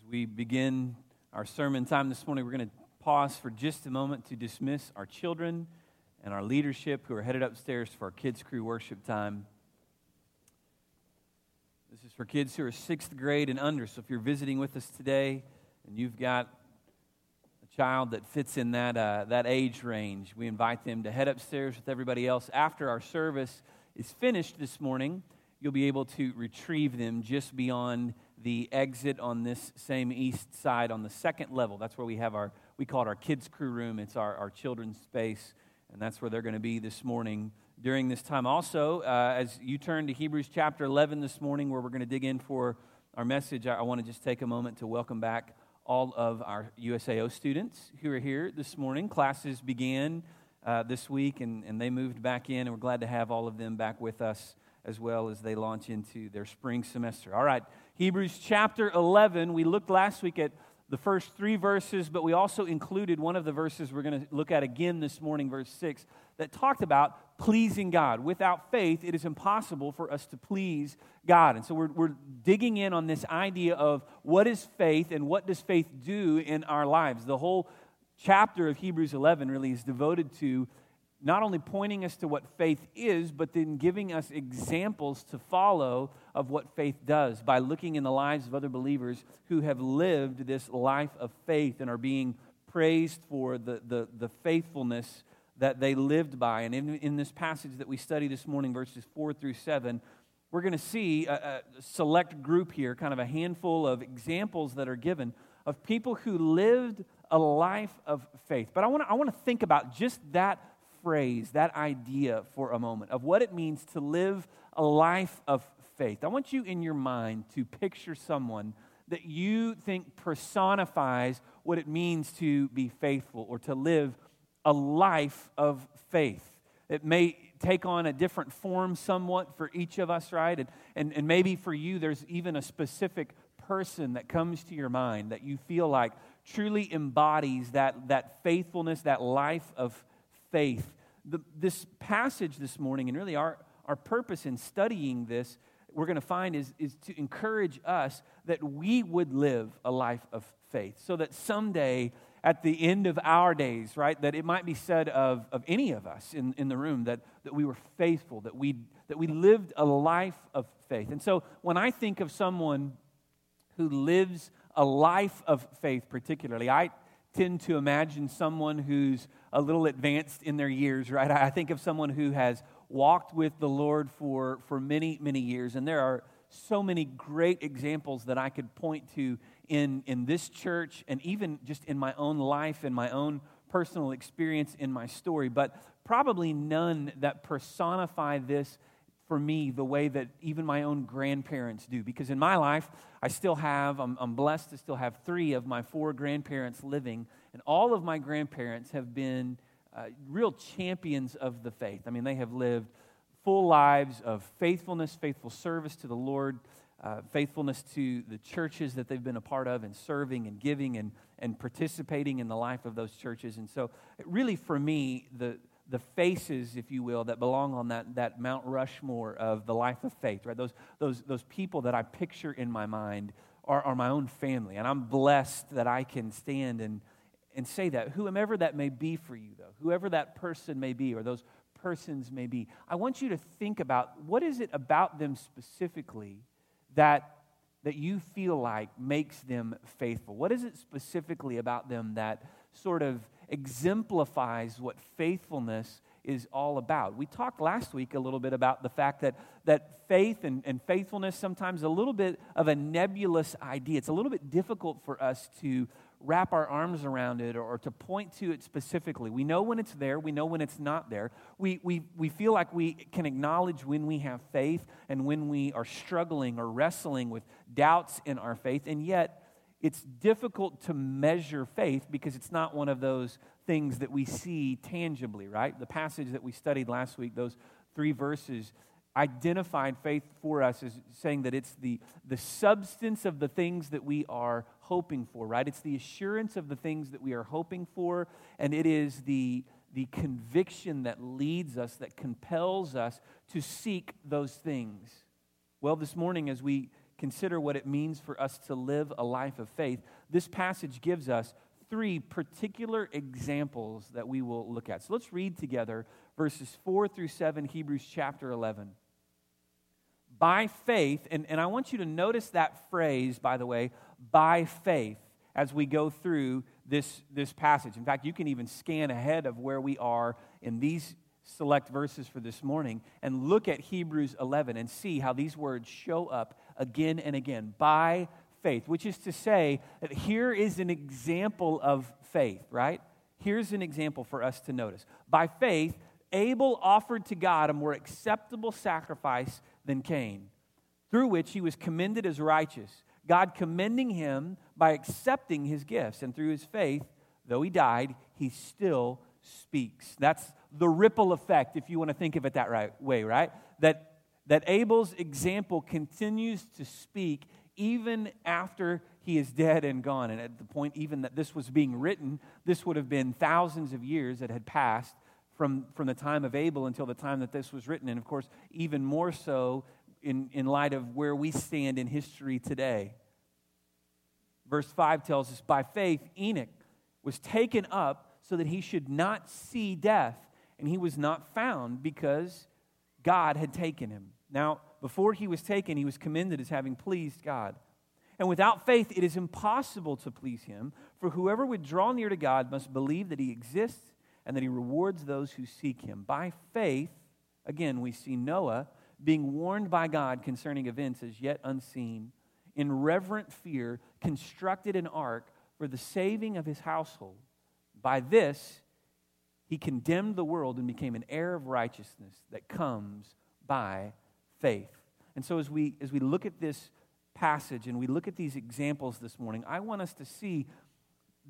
As we begin our sermon time this morning, we're going to pause for just a moment to dismiss our children and our leadership who are headed upstairs for our kids' crew worship time. This is for kids who are sixth grade and under. So if you're visiting with us today and you've got a child that fits in that, uh, that age range, we invite them to head upstairs with everybody else. After our service is finished this morning, you'll be able to retrieve them just beyond the exit on this same east side on the second level. That's where we have our, we call it our kids' crew room. It's our, our children's space, and that's where they're going to be this morning during this time. Also, uh, as you turn to Hebrews chapter 11 this morning, where we're going to dig in for our message, I, I want to just take a moment to welcome back all of our USAO students who are here this morning. Classes began uh, this week, and, and they moved back in, and we're glad to have all of them back with us as well as they launch into their spring semester. All right, Hebrews chapter 11. We looked last week at the first three verses, but we also included one of the verses we're going to look at again this morning, verse 6, that talked about pleasing God. Without faith, it is impossible for us to please God. And so we're, we're digging in on this idea of what is faith and what does faith do in our lives. The whole chapter of Hebrews 11 really is devoted to not only pointing us to what faith is, but then giving us examples to follow of what faith does by looking in the lives of other believers who have lived this life of faith and are being praised for the, the, the faithfulness that they lived by. And in, in this passage that we study this morning, verses 4 through 7, we're going to see a, a select group here, kind of a handful of examples that are given of people who lived a life of faith. But I want to I want to think about just that phrase, that idea for a moment of what it means to live a life of faith. I want you in your mind to picture someone that you think personifies what it means to be faithful or to live a life of faith. It may take on a different form somewhat for each of us, right? And, and, and maybe for you, there's even a specific person that comes to your mind that you feel like truly embodies that, that faithfulness, that life of faith. The, this passage this morning, and really our, our purpose in studying this, we're going to find is, is to encourage us that we would live a life of faith so that someday at the end of our days, right, that it might be said of, of any of us in, in the room that, that we were faithful, that we, that we lived a life of faith. And so when I think of someone who lives a life of faith, particularly, I tend to imagine someone who's a little advanced in their years, right? I think of someone who has walked with the Lord for, for many, many years. And there are so many great examples that I could point to in, in this church and even just in my own life and my own personal experience in my story, but probably none that personify this for me the way that even my own grandparents do. Because in my life, I still have, I'm, I'm blessed to still have three of my four grandparents living, and all of my grandparents have been uh, real champions of the faith. I mean, they have lived full lives of faithfulness, faithful service to the Lord, uh, faithfulness to the churches that they've been a part of, and serving and giving and, and participating in the life of those churches. And so, really, for me, the, the faces, if you will, that belong on that, that Mount Rushmore of the life of faith, right? Those, those, those people that I picture in my mind are, are my own family. And I'm blessed that I can stand and, and say that. Whomever that may be for you, though, whoever that person may be, or those persons may be, I want you to think about what is it about them specifically that, that you feel like makes them faithful? What is it specifically about them that sort of exemplifies what faithfulness is all about. We talked last week a little bit about the fact that, that faith and, and faithfulness sometimes a little bit of a nebulous idea. It's a little bit difficult for us to wrap our arms around it or, to point to it specifically. We know when it's there, we know when it's not there. We, we, we feel like we can acknowledge when we have faith and when we are struggling or wrestling with doubts in our faith, and yet it's difficult to measure faith because it's not one of those things that we see tangibly, right? The passage that we studied last week, those three verses, identified faith for us as saying that it's the, the substance of the things that we are hoping for, right? It's the assurance of the things that we are hoping for, and it is the, the conviction that leads us, that compels us to seek those things. Well, this morning, as we consider what it means for us to live a life of faith, this passage gives us three particular examples that we will look at. So let's read together verses 4 through 7, Hebrews chapter 11. By faith, and, and I want you to notice that phrase, by the way, by faith, as we go through this, this passage. In fact, you can even scan ahead of where we are in these select verses for this morning and look at Hebrews 11 and see how these words show up again and again by faith, which is to say that here is an example of faith, right? Here's an example for us to notice. By faith, Abel offered to God a more acceptable sacrifice than Cain, through which he was commended as righteous, God commending him by accepting his gifts. And through his faith, though he died, he still speaks. That's the ripple effect, if you want to think of it that right way, right? That, that Abel's example continues to speak even after he is dead and gone. And at the point even that this was being written, this would have been thousands of years that had passed from, from the time of Abel until the time that this was written. And of course, even more so in, in light of where we stand in history today. Verse 5 tells us by faith, Enoch was taken up so that he should not see death and he was not found because God had taken him. Now, before he was taken, he was commended as having pleased God. And without faith, it is impossible to please him, for whoever would draw near to God must believe that he exists and that he rewards those who seek him. By faith, again, we see Noah being warned by God concerning events as yet unseen, in reverent fear, constructed an ark for the saving of his household. By this, he condemned the world and became an heir of righteousness that comes by faith. And so as we as we look at this passage and we look at these examples this morning, I want us to see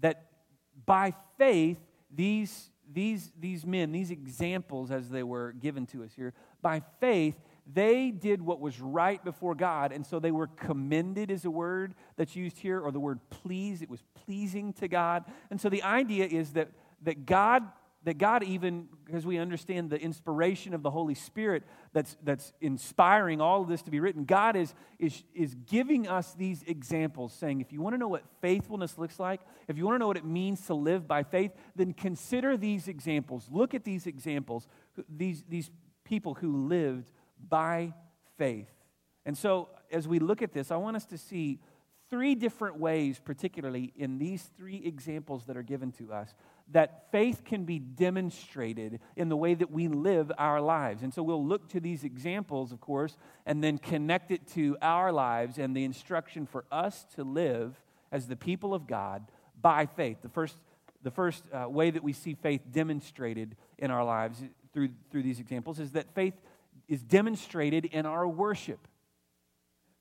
that by faith these these these men, these examples as they were given to us here, by faith they did what was right before God, and so they were commended, is a word that's used here, or the word please. It was pleasing to God. And so the idea is that, that God that God, even because we understand the inspiration of the Holy Spirit that's, that's inspiring all of this to be written, God is, is, is giving us these examples, saying, if you want to know what faithfulness looks like, if you want to know what it means to live by faith, then consider these examples. Look at these examples, these, these people who lived by faith. And so, as we look at this, I want us to see three different ways, particularly in these three examples that are given to us, that faith can be demonstrated in the way that we live our lives. And so we'll look to these examples, of course, and then connect it to our lives and the instruction for us to live as the people of God by faith. The first, the first uh, way that we see faith demonstrated in our lives through, through these examples is that faith is demonstrated in our worship.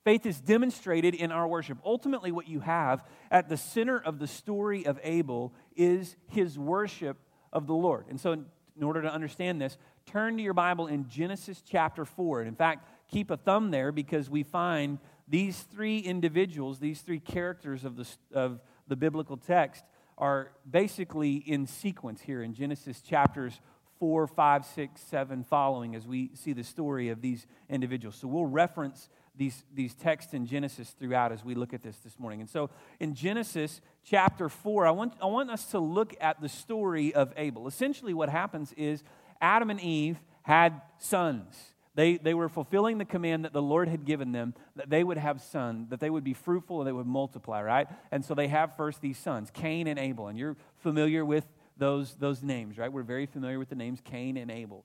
Faith is demonstrated in our worship. Ultimately, what you have at the center of the story of Abel is his worship of the Lord. And so, in order to understand this, turn to your Bible in Genesis chapter 4. And in fact, keep a thumb there because we find these three individuals, these three characters of the, of the biblical text, are basically in sequence here in Genesis chapters 4, 5, 6, 7 following as we see the story of these individuals. So we'll reference these, these texts in Genesis throughout as we look at this this morning. And so in Genesis chapter 4, I want, I want us to look at the story of Abel. Essentially, what happens is Adam and Eve had sons. They, they were fulfilling the command that the Lord had given them that they would have sons, that they would be fruitful and they would multiply, right? And so they have first these sons, Cain and Abel. And you're familiar with those, those names, right? We're very familiar with the names Cain and Abel.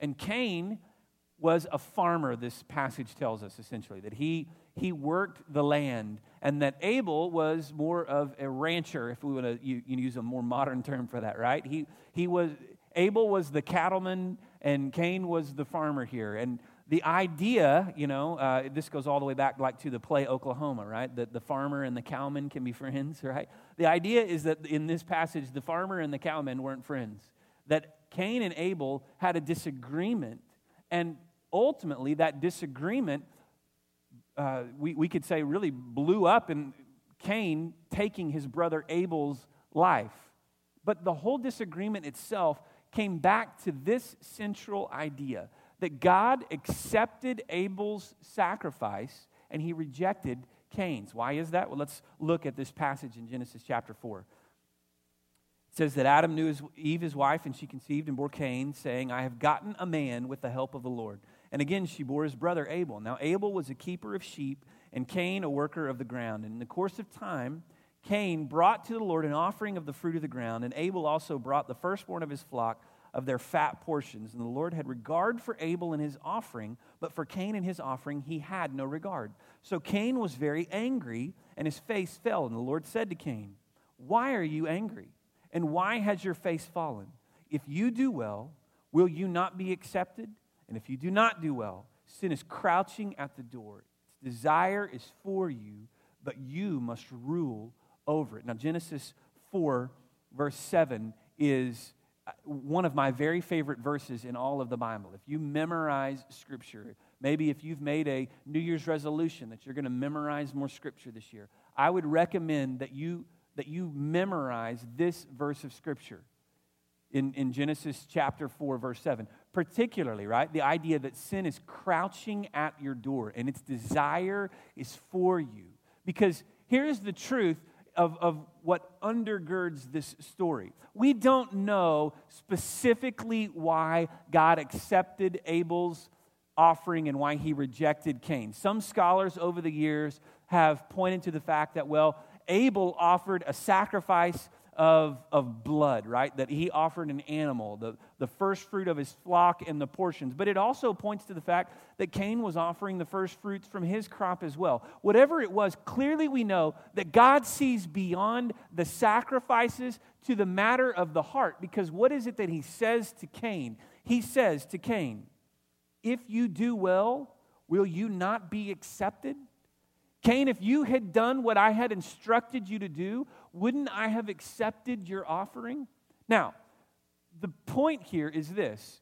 And Cain was a farmer, this passage tells us essentially, that he, he worked the land, and that Abel was more of a rancher, if we want to you, you use a more modern term for that, right? He, he was, Abel was the cattleman, and Cain was the farmer here. And the idea, you know, uh, this goes all the way back like to the play Oklahoma, right? That the farmer and the cowman can be friends, right? The idea is that in this passage, the farmer and the cowman weren't friends. That Cain and Abel had a disagreement, and ultimately, that disagreement, uh, we, we could say, really blew up in Cain taking his brother Abel's life. But the whole disagreement itself came back to this central idea that God accepted Abel's sacrifice and he rejected Cain's. Why is that? Well, let's look at this passage in Genesis chapter 4. It says that Adam knew his, Eve, his wife, and she conceived and bore Cain, saying, I have gotten a man with the help of the Lord. And again, she bore his brother Abel. Now, Abel was a keeper of sheep, and Cain a worker of the ground. And in the course of time, Cain brought to the Lord an offering of the fruit of the ground, and Abel also brought the firstborn of his flock of their fat portions. And the Lord had regard for Abel and his offering, but for Cain and his offering he had no regard. So Cain was very angry, and his face fell. And the Lord said to Cain, Why are you angry? And why has your face fallen? If you do well, will you not be accepted? And if you do not do well, sin is crouching at the door. Its desire is for you, but you must rule over it. Now, Genesis 4, verse 7 is uh, one of my very favorite verses in all of the Bible. If you memorize Scripture, maybe if you've made a New Year's resolution that you're going to memorize more Scripture this year, I would recommend that you, that you memorize this verse of Scripture in, in Genesis chapter 4, verse 7. Particularly, right? The idea that sin is crouching at your door and its desire is for you. Because here's the truth of, of what undergirds this story. We don't know specifically why God accepted Abel's offering and why he rejected Cain. Some scholars over the years have pointed to the fact that, well, Abel offered a sacrifice of, of blood, right? That he offered an animal, the, the first fruit of his flock and the portions. But it also points to the fact that Cain was offering the first fruits from his crop as well. Whatever it was, clearly we know that God sees beyond the sacrifices to the matter of the heart. Because what is it that he says to Cain? He says to Cain, If you do well, will you not be accepted? Cain, if you had done what I had instructed you to do, wouldn't I have accepted your offering? Now, the point here is this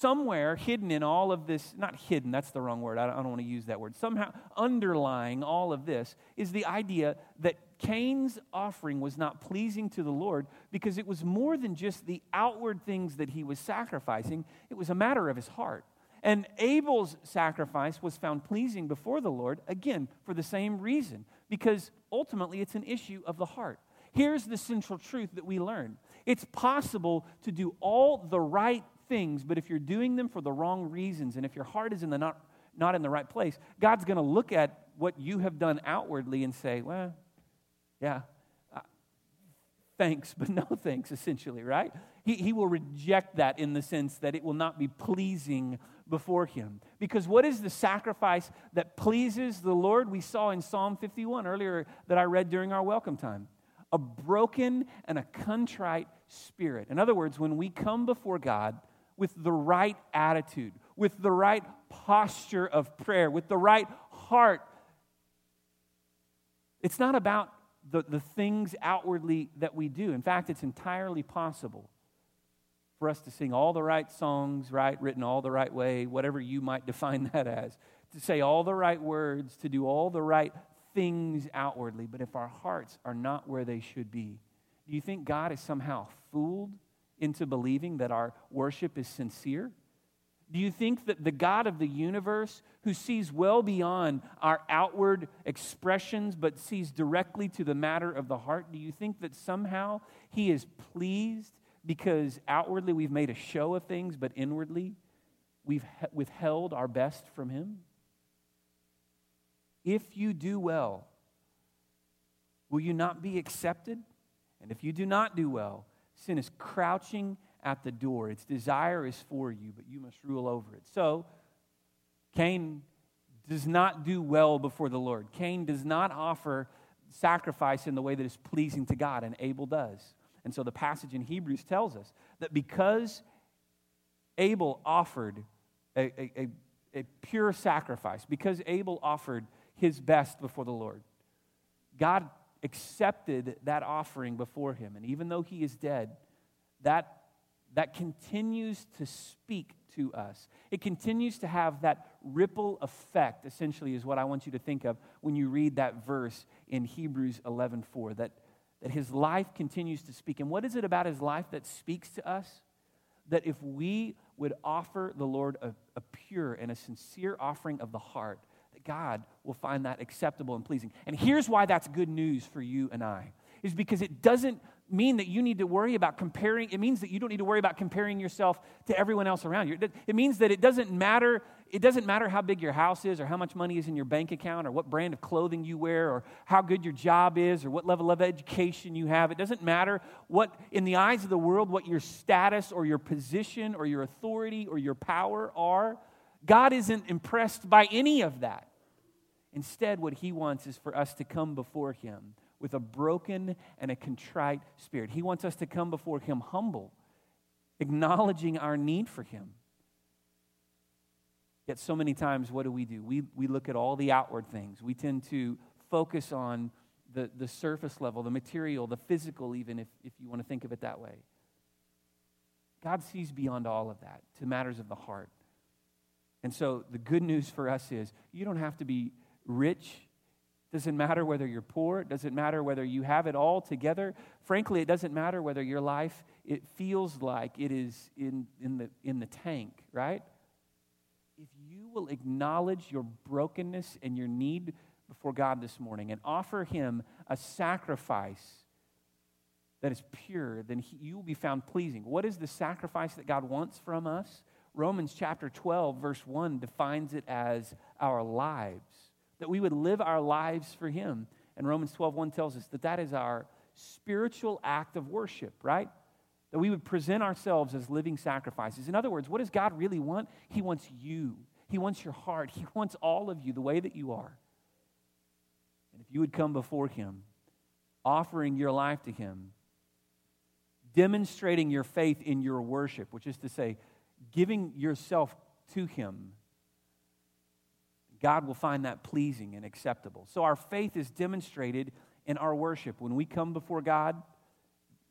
somewhere hidden in all of this, not hidden, that's the wrong word, I don't, want to use that word. Somehow underlying all of this is the idea that Cain's offering was not pleasing to the Lord because it was more than just the outward things that he was sacrificing, it was a matter of his heart. And Abel's sacrifice was found pleasing before the Lord, again, for the same reason, because ultimately it's an issue of the heart. Here's the central truth that we learn it's possible to do all the right things, but if you're doing them for the wrong reasons, and if your heart is in the not, not in the right place, God's going to look at what you have done outwardly and say, well, yeah, uh, thanks, but no thanks, essentially, right? He, he will reject that in the sense that it will not be pleasing before him. Because what is the sacrifice that pleases the Lord? We saw in Psalm 51 earlier that I read during our welcome time. A broken and a contrite spirit. In other words, when we come before God with the right attitude, with the right posture of prayer, with the right heart, it's not about the, the things outwardly that we do. In fact, it's entirely possible for us to sing all the right songs, right, written all the right way, whatever you might define that as, to say all the right words, to do all the right things outwardly. But if our hearts are not where they should be, do you think God is somehow fooled into believing that our worship is sincere? Do you think that the God of the universe, who sees well beyond our outward expressions but sees directly to the matter of the heart, do you think that somehow he is pleased because outwardly we've made a show of things, but inwardly we've withheld our best from Him? If you do well, will you not be accepted? And if you do not do well, sin is crouching at the door. Its desire is for you, but you must rule over it. So, Cain does not do well before the Lord. Cain does not offer sacrifice in the way that is pleasing to God, and Abel does. And so the passage in Hebrews tells us that because Abel offered a, a, a, pure sacrifice, because Abel offered his best before the Lord, God accepted that offering before him. And even though he is dead, that, that continues to speak to us. It continues to have that ripple effect, essentially, is what I want you to think of when you read that verse in Hebrews 11 4, that that his life continues to speak. And what is it about his life that speaks to us? That if we would offer the Lord a, a pure and a sincere offering of the heart, that God will find that acceptable and pleasing. And here's why that's good news for you and I is because it doesn't mean that you need to worry about comparing. It means that you don't need to worry about comparing yourself to everyone else around you. It means that it doesn't matter. It doesn't matter how big your house is, or how much money is in your bank account, or what brand of clothing you wear, or how good your job is, or what level of education you have. It doesn't matter what, in the eyes of the world, what your status, or your position, or your authority, or your power are. God isn't impressed by any of that. Instead, what He wants is for us to come before Him with a broken and a contrite spirit. He wants us to come before Him humble, acknowledging our need for Him. Yet, so many times, what do we do? We, we look at all the outward things. We tend to focus on the, the surface level, the material, the physical, even if, if you want to think of it that way. God sees beyond all of that to matters of the heart. And so, the good news for us is you don't have to be rich doesn't matter whether you're poor. It doesn't matter whether you have it all together. Frankly, it doesn't matter whether your life it feels like it is in, in, the, in the tank, right? If you will acknowledge your brokenness and your need before God this morning and offer Him a sacrifice that is pure, then he, you will be found pleasing. What is the sacrifice that God wants from us? Romans chapter 12, verse 1 defines it as our lives that we would live our lives for Him. And Romans 12, 1 tells us that that is our spiritual act of worship, right? That we would present ourselves as living sacrifices. In other words, what does God really want? He wants you, He wants your heart, He wants all of you the way that you are. And if you would come before Him, offering your life to Him, demonstrating your faith in your worship, which is to say, giving yourself to Him God will find that pleasing and acceptable. So our faith is demonstrated in our worship. When we come before God,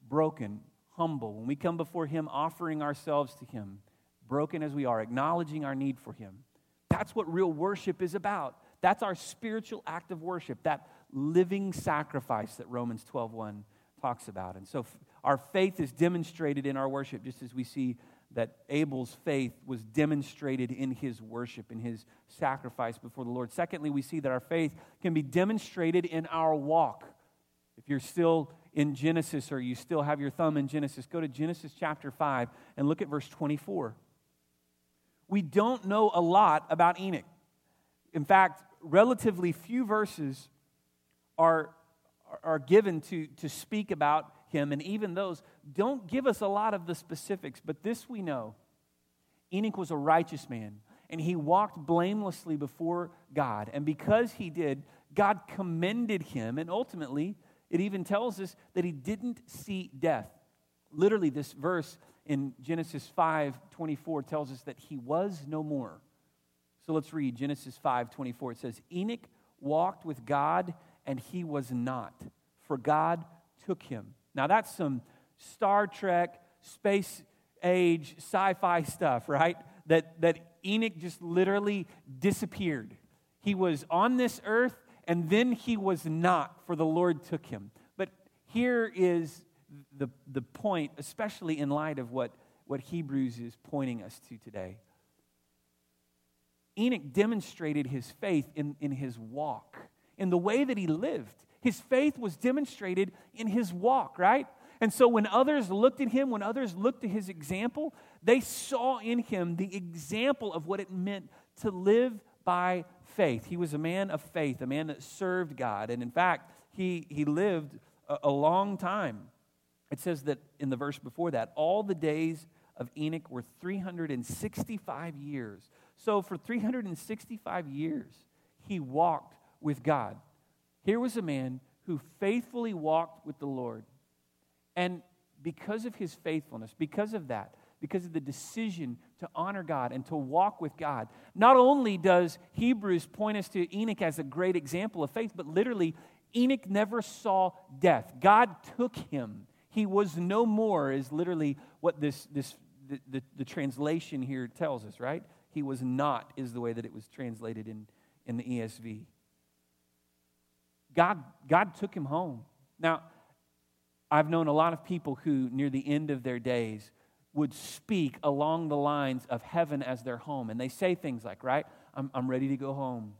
broken, humble, when we come before Him, offering ourselves to Him, broken as we are, acknowledging our need for Him. That's what real worship is about. That's our spiritual act of worship, that living sacrifice that Romans 12:1 talks about. And so our faith is demonstrated in our worship, just as we see that Abel's faith was demonstrated in his worship, in his sacrifice before the Lord. Secondly, we see that our faith can be demonstrated in our walk. If you're still in Genesis or you still have your thumb in Genesis, go to Genesis chapter 5 and look at verse 24. We don't know a lot about Enoch. In fact, relatively few verses are, are given to, to speak about him, and even those don't give us a lot of the specifics, but this we know Enoch was a righteous man, and he walked blamelessly before God. And because he did, God commended him, and ultimately, it even tells us that he didn't see death. Literally, this verse in Genesis 5 24 tells us that he was no more. So let's read Genesis 5 24. It says, Enoch walked with God, and he was not, for God took him. Now, that's some Star Trek, space age, sci fi stuff, right? That, that Enoch just literally disappeared. He was on this earth and then he was not, for the Lord took him. But here is the, the point, especially in light of what, what Hebrews is pointing us to today. Enoch demonstrated his faith in, in his walk, in the way that he lived. His faith was demonstrated in his walk, right? And so when others looked at him, when others looked at his example, they saw in him the example of what it meant to live by faith. He was a man of faith, a man that served God. And in fact, he, he lived a, a long time. It says that in the verse before that, all the days of Enoch were 365 years. So for 365 years, he walked with God. Here was a man who faithfully walked with the Lord. And because of his faithfulness, because of that, because of the decision to honor God and to walk with God, not only does Hebrews point us to Enoch as a great example of faith, but literally, Enoch never saw death. God took him. He was no more, is literally what this, this the, the, the translation here tells us, right? He was not, is the way that it was translated in, in the ESV. God, God took him home. Now, I've known a lot of people who, near the end of their days, would speak along the lines of heaven as their home. And they say things like, right, I'm, I'm ready to go home.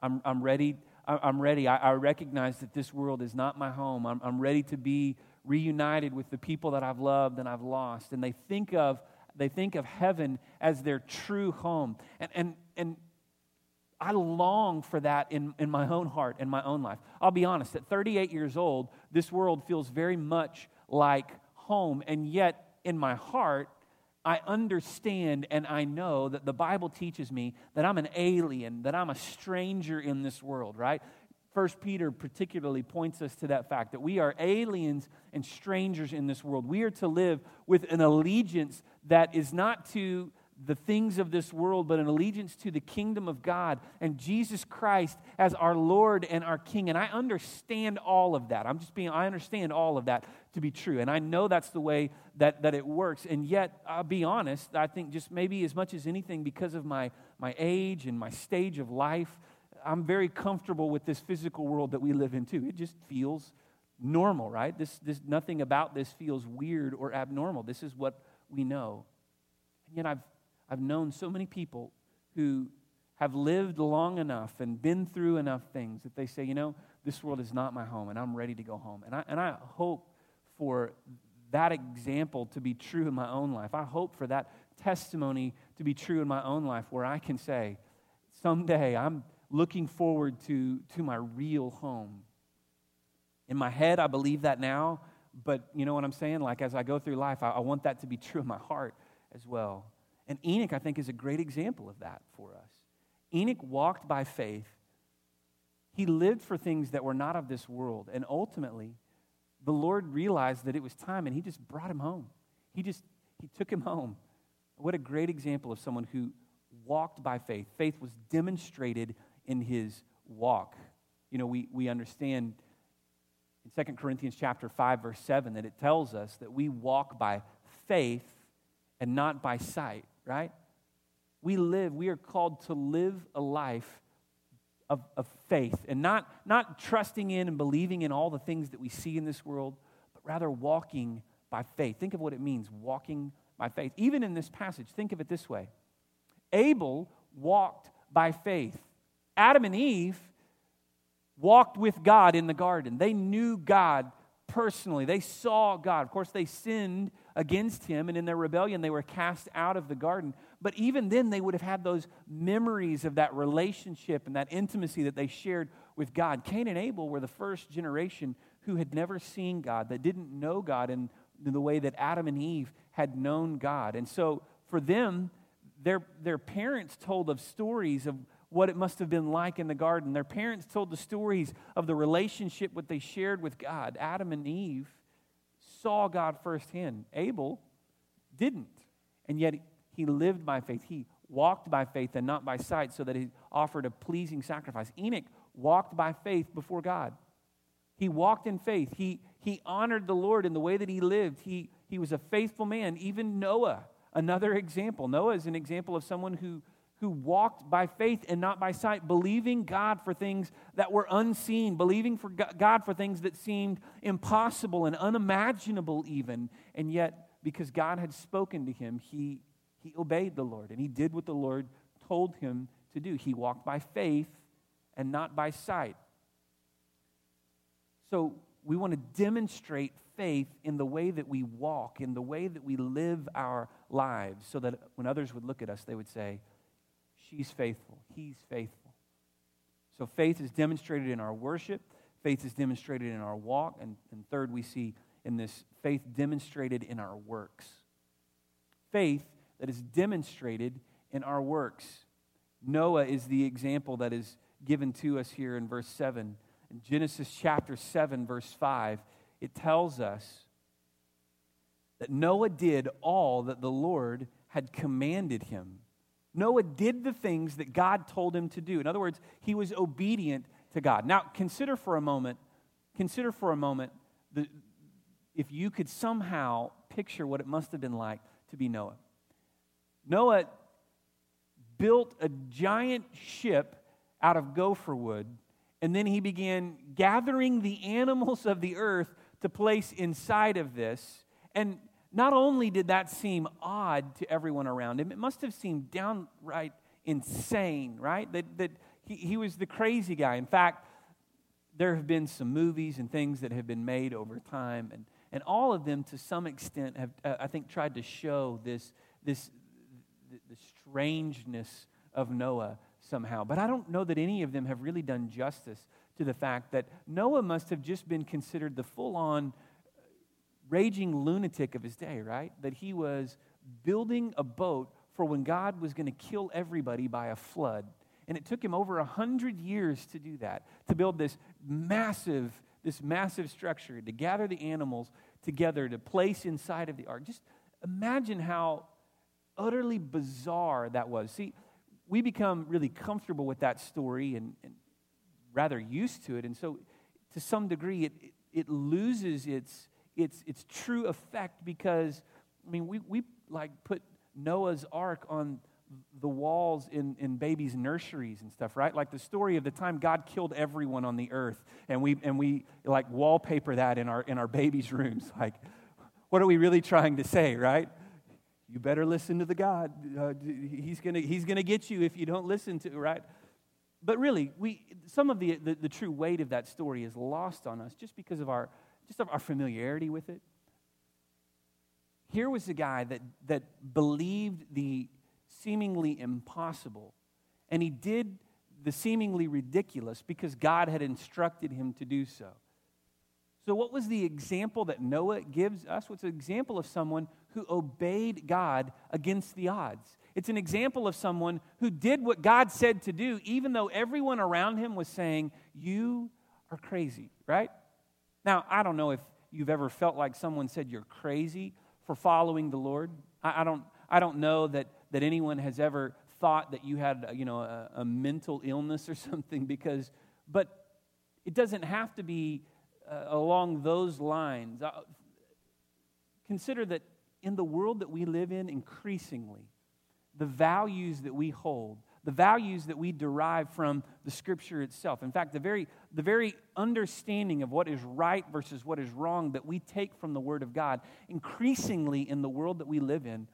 I'm, I'm ready. I'm ready. I, I recognize that this world is not my home. I'm, I'm ready to be reunited with the people that I've loved and I've lost. And they think of, they think of heaven as their true home. And, and, and I long for that in, in my own heart and my own life. I'll be honest, at 38 years old, this world feels very much like home. And yet, in my heart, I understand and I know that the Bible teaches me that I'm an alien, that I'm a stranger in this world, right? First Peter particularly points us to that fact that we are aliens and strangers in this world. We are to live with an allegiance that is not to the things of this world, but an allegiance to the kingdom of God and Jesus Christ as our Lord and our King. And I understand all of that. I'm just being, I understand all of that to be true. And I know that's the way that, that it works. And yet, I'll be honest, I think just maybe as much as anything, because of my, my age and my stage of life, I'm very comfortable with this physical world that we live in too. It just feels normal, right? This, this, nothing about this feels weird or abnormal. This is what we know. And yet, I've I've known so many people who have lived long enough and been through enough things that they say, you know, this world is not my home and I'm ready to go home. And I, and I hope for that example to be true in my own life. I hope for that testimony to be true in my own life where I can say, someday I'm looking forward to, to my real home. In my head, I believe that now, but you know what I'm saying? Like as I go through life, I, I want that to be true in my heart as well. And Enoch, I think, is a great example of that for us. Enoch walked by faith. He lived for things that were not of this world. And ultimately, the Lord realized that it was time and he just brought him home. He just he took him home. What a great example of someone who walked by faith. Faith was demonstrated in his walk. You know, we, we understand in 2 Corinthians chapter 5, verse 7, that it tells us that we walk by faith and not by sight right? We live, we are called to live a life of, of faith and not, not trusting in and believing in all the things that we see in this world, but rather walking by faith. Think of what it means walking by faith. Even in this passage, think of it this way Abel walked by faith, Adam and Eve walked with God in the garden. They knew God personally, they saw God. Of course, they sinned against him, and in their rebellion, they were cast out of the garden. But even then, they would have had those memories of that relationship and that intimacy that they shared with God. Cain and Abel were the first generation who had never seen God, that didn't know God in the way that Adam and Eve had known God. And so for them, their, their parents told of stories of what it must have been like in the garden. Their parents told the stories of the relationship what they shared with God. Adam and Eve saw God firsthand. Abel didn't. And yet he lived by faith. He walked by faith and not by sight, so that he offered a pleasing sacrifice. Enoch walked by faith before God. He walked in faith. He, he honored the Lord in the way that he lived. He, he was a faithful man. Even Noah, another example. Noah is an example of someone who who walked by faith and not by sight, believing God for things that were unseen, believing for God for things that seemed impossible and unimaginable, even. And yet, because God had spoken to him, he, he obeyed the Lord and he did what the Lord told him to do. He walked by faith and not by sight. So, we want to demonstrate faith in the way that we walk, in the way that we live our lives, so that when others would look at us, they would say, She's faithful. He's faithful. So faith is demonstrated in our worship, faith is demonstrated in our walk, and, and third, we see in this faith demonstrated in our works. Faith that is demonstrated in our works. Noah is the example that is given to us here in verse 7. In Genesis chapter 7, verse 5, it tells us that Noah did all that the Lord had commanded him. Noah did the things that God told him to do. In other words, he was obedient to God. Now, consider for a moment, consider for a moment the, if you could somehow picture what it must have been like to be Noah. Noah built a giant ship out of gopher wood, and then he began gathering the animals of the earth to place inside of this. And not only did that seem odd to everyone around him, it must have seemed downright insane, right? That, that he, he was the crazy guy. In fact, there have been some movies and things that have been made over time, and, and all of them, to some extent, have, uh, I think, tried to show this, this the, the strangeness of Noah somehow. But I don't know that any of them have really done justice to the fact that Noah must have just been considered the full on raging lunatic of his day, right? That he was building a boat for when God was going to kill everybody by a flood. And it took him over a hundred years to do that, to build this massive, this massive structure, to gather the animals together, to place inside of the ark. Just imagine how utterly bizarre that was. See, we become really comfortable with that story and, and rather used to it. And so, to some degree, it, it loses its, its, its true effect because, I mean, we, we like put Noah's Ark on the walls in, in babies' nurseries and stuff, right? Like the story of the time God killed everyone on the earth, and we, and we like wallpaper that in our, in our babies' rooms. Like, what are we really trying to say, right? You better listen to the God. Uh, he's going to he's gonna get you if you don't listen to, right? But really, we, some of the, the, the true weight of that story is lost on us just because of our, just our familiarity with it. Here was a guy that, that believed the seemingly impossible, and he did the seemingly ridiculous because God had instructed him to do so. So, what was the example that Noah gives us? What's an example of someone who obeyed God against the odds? It's an example of someone who did what God said to do, even though everyone around him was saying, You are crazy, right? Now, I don't know if you've ever felt like someone said you're crazy for following the Lord. I, I don't, I don't know that, that anyone has ever thought that you had you know, a, a mental illness or something because, but it doesn't have to be uh, along those lines. Uh, consider that in the world that we live in, increasingly, the values that we hold, the values that we derive from the scripture itself. In fact, the very, the very understanding of what is right versus what is wrong that we take from the Word of God, increasingly in the world that we live in,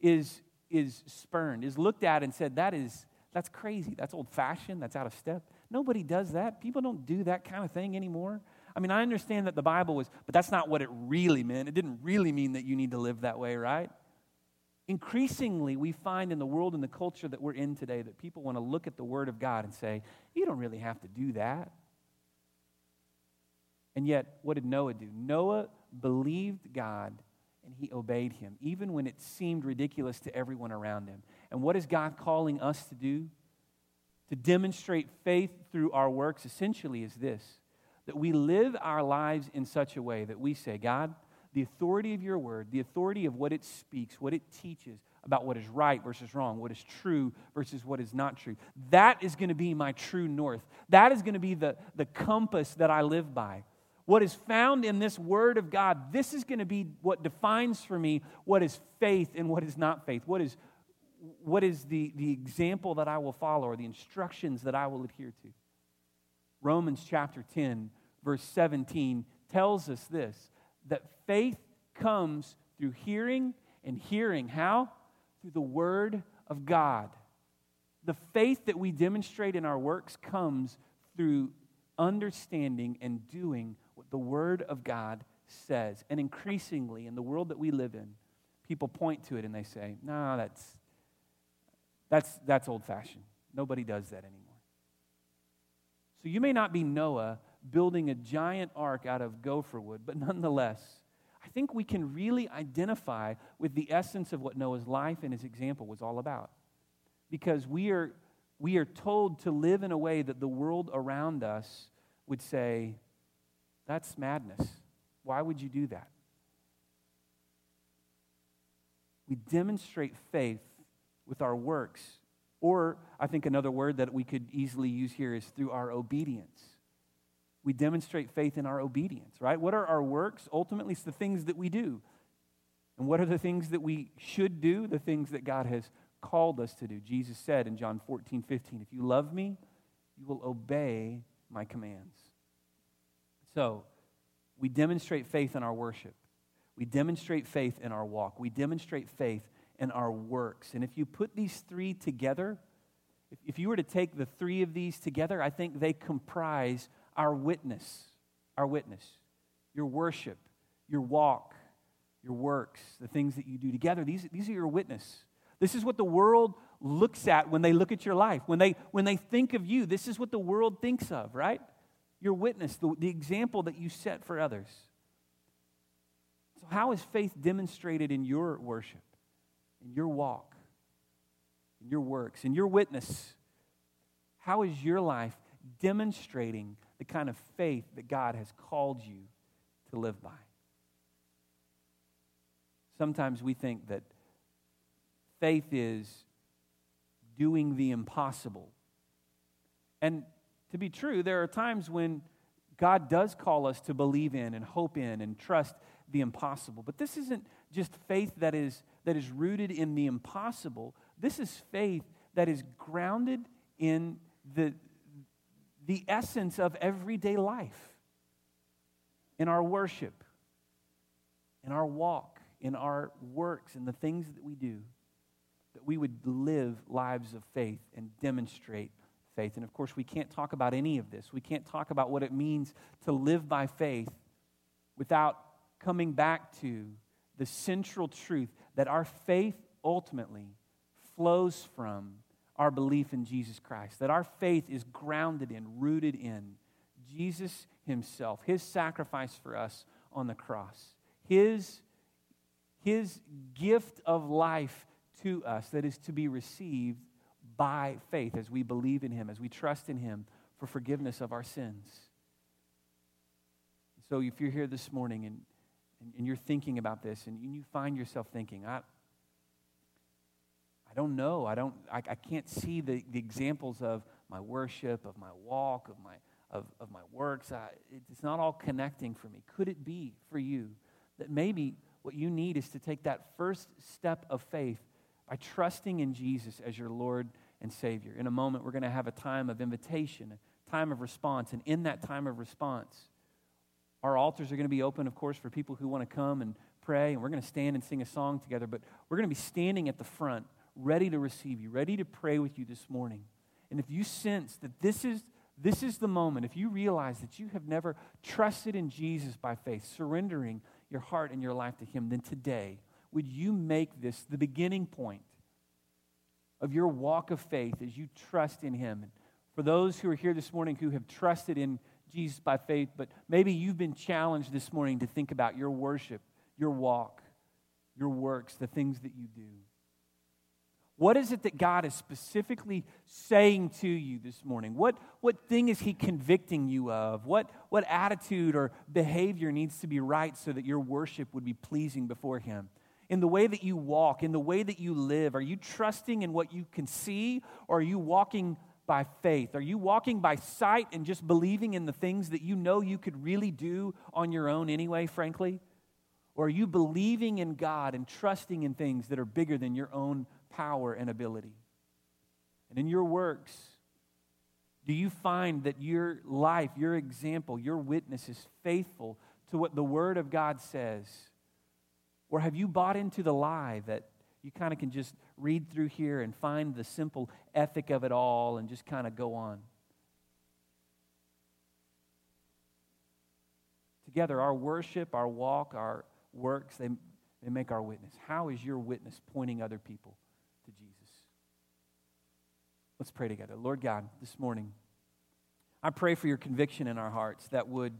is, is spurned, is looked at and said, that is, that's crazy. That's old fashioned. That's out of step. Nobody does that. People don't do that kind of thing anymore. I mean, I understand that the Bible was, but that's not what it really meant. It didn't really mean that you need to live that way, right? Increasingly, we find in the world and the culture that we're in today that people want to look at the Word of God and say, you don't really have to do that. And yet, what did Noah do? Noah believed God and he obeyed him, even when it seemed ridiculous to everyone around him. And what is God calling us to do? To demonstrate faith through our works, essentially, is this that we live our lives in such a way that we say, God, the authority of your word, the authority of what it speaks, what it teaches about what is right versus wrong, what is true versus what is not true, that is going to be my true north. That is going to be the, the compass that I live by. What is found in this word of God, this is going to be what defines for me what is faith and what is not faith. What is, what is the, the example that I will follow or the instructions that I will adhere to. Romans chapter 10, verse 17 tells us this that faith comes through hearing, and hearing how? Through the Word of God. The faith that we demonstrate in our works comes through understanding and doing what the Word of God says. And increasingly, in the world that we live in, people point to it and they say, no, that's, that's, that's old fashioned. Nobody does that anymore. So you may not be Noah building a giant ark out of gopher wood, but nonetheless, I think we can really identify with the essence of what Noah's life and his example was all about. Because we are, we are told to live in a way that the world around us would say, that's madness. Why would you do that? We demonstrate faith with our works. Or I think another word that we could easily use here is through our obedience we demonstrate faith in our obedience, right? What are our works? Ultimately, it's the things that we do. And what are the things that we should do? The things that God has called us to do. Jesus said in John 14, 15, If you love me, you will obey my commands. So, we demonstrate faith in our worship. We demonstrate faith in our walk. We demonstrate faith in our works. And if you put these three together, if, you were to take the three of these together, I think they comprise our witness. Our witness. Your worship, your walk, your works, the things that you do together. These, these are your witness. This is what the world looks at when they look at your life. When they, when they think of you, this is what the world thinks of, right? Your witness, the, the example that you set for others. So, how is faith demonstrated in your worship, in your walk, in your works, in your witness? How is your life demonstrating the kind of faith that God has called you to live by? Sometimes we think that faith is doing the impossible. And to be true, there are times when God does call us to believe in and hope in and trust the impossible. But this isn't just faith that is, that is rooted in the impossible. This is faith that is grounded in the, the essence of everyday life, in our worship, in our walk, in our works, in the things that we do that we would live lives of faith and demonstrate faith. And of course, we can't talk about any of this. We can't talk about what it means to live by faith without coming back to the central truth that our faith ultimately flows from our belief in Jesus Christ, that our faith is grounded in, rooted in Jesus Himself, His sacrifice for us on the cross, His, His gift of life to us that is to be received by faith as we believe in Him, as we trust in Him for forgiveness of our sins. So if you're here this morning and, and, you're thinking about this and you find yourself thinking, I don't know, I, don't, I, I can't see the, the examples of my worship, of my walk, of my, of, of my works. I, it's not all connecting for me. Could it be for you that maybe what you need is to take that first step of faith by trusting in Jesus as your Lord and Savior. In a moment, we're going to have a time of invitation, a time of response. And in that time of response, our altars are going to be open, of course, for people who want to come and pray. And we're going to stand and sing a song together. But we're going to be standing at the front, ready to receive you, ready to pray with you this morning. And if you sense that this is, this is the moment, if you realize that you have never trusted in Jesus by faith, surrendering your heart and your life to Him, then today, would you make this the beginning point of your walk of faith as you trust in Him? And for those who are here this morning who have trusted in Jesus by faith, but maybe you've been challenged this morning to think about your worship, your walk, your works, the things that you do. What is it that God is specifically saying to you this morning? What, what thing is He convicting you of? What, what attitude or behavior needs to be right so that your worship would be pleasing before Him? in the way that you walk, in the way that you live? Are you trusting in what you can see, or are you walking by faith? Are you walking by sight and just believing in the things that you know you could really do on your own anyway, frankly? Or are you believing in God and trusting in things that are bigger than your own power and ability? And in your works, do you find that your life, your example, your witness is faithful to what the Word of God says? Or have you bought into the lie that you kind of can just read through here and find the simple ethic of it all and just kind of go on? Together, our worship, our walk, our works, they, they make our witness. How is your witness pointing other people? Let's pray together. Lord God, this morning, I pray for your conviction in our hearts that would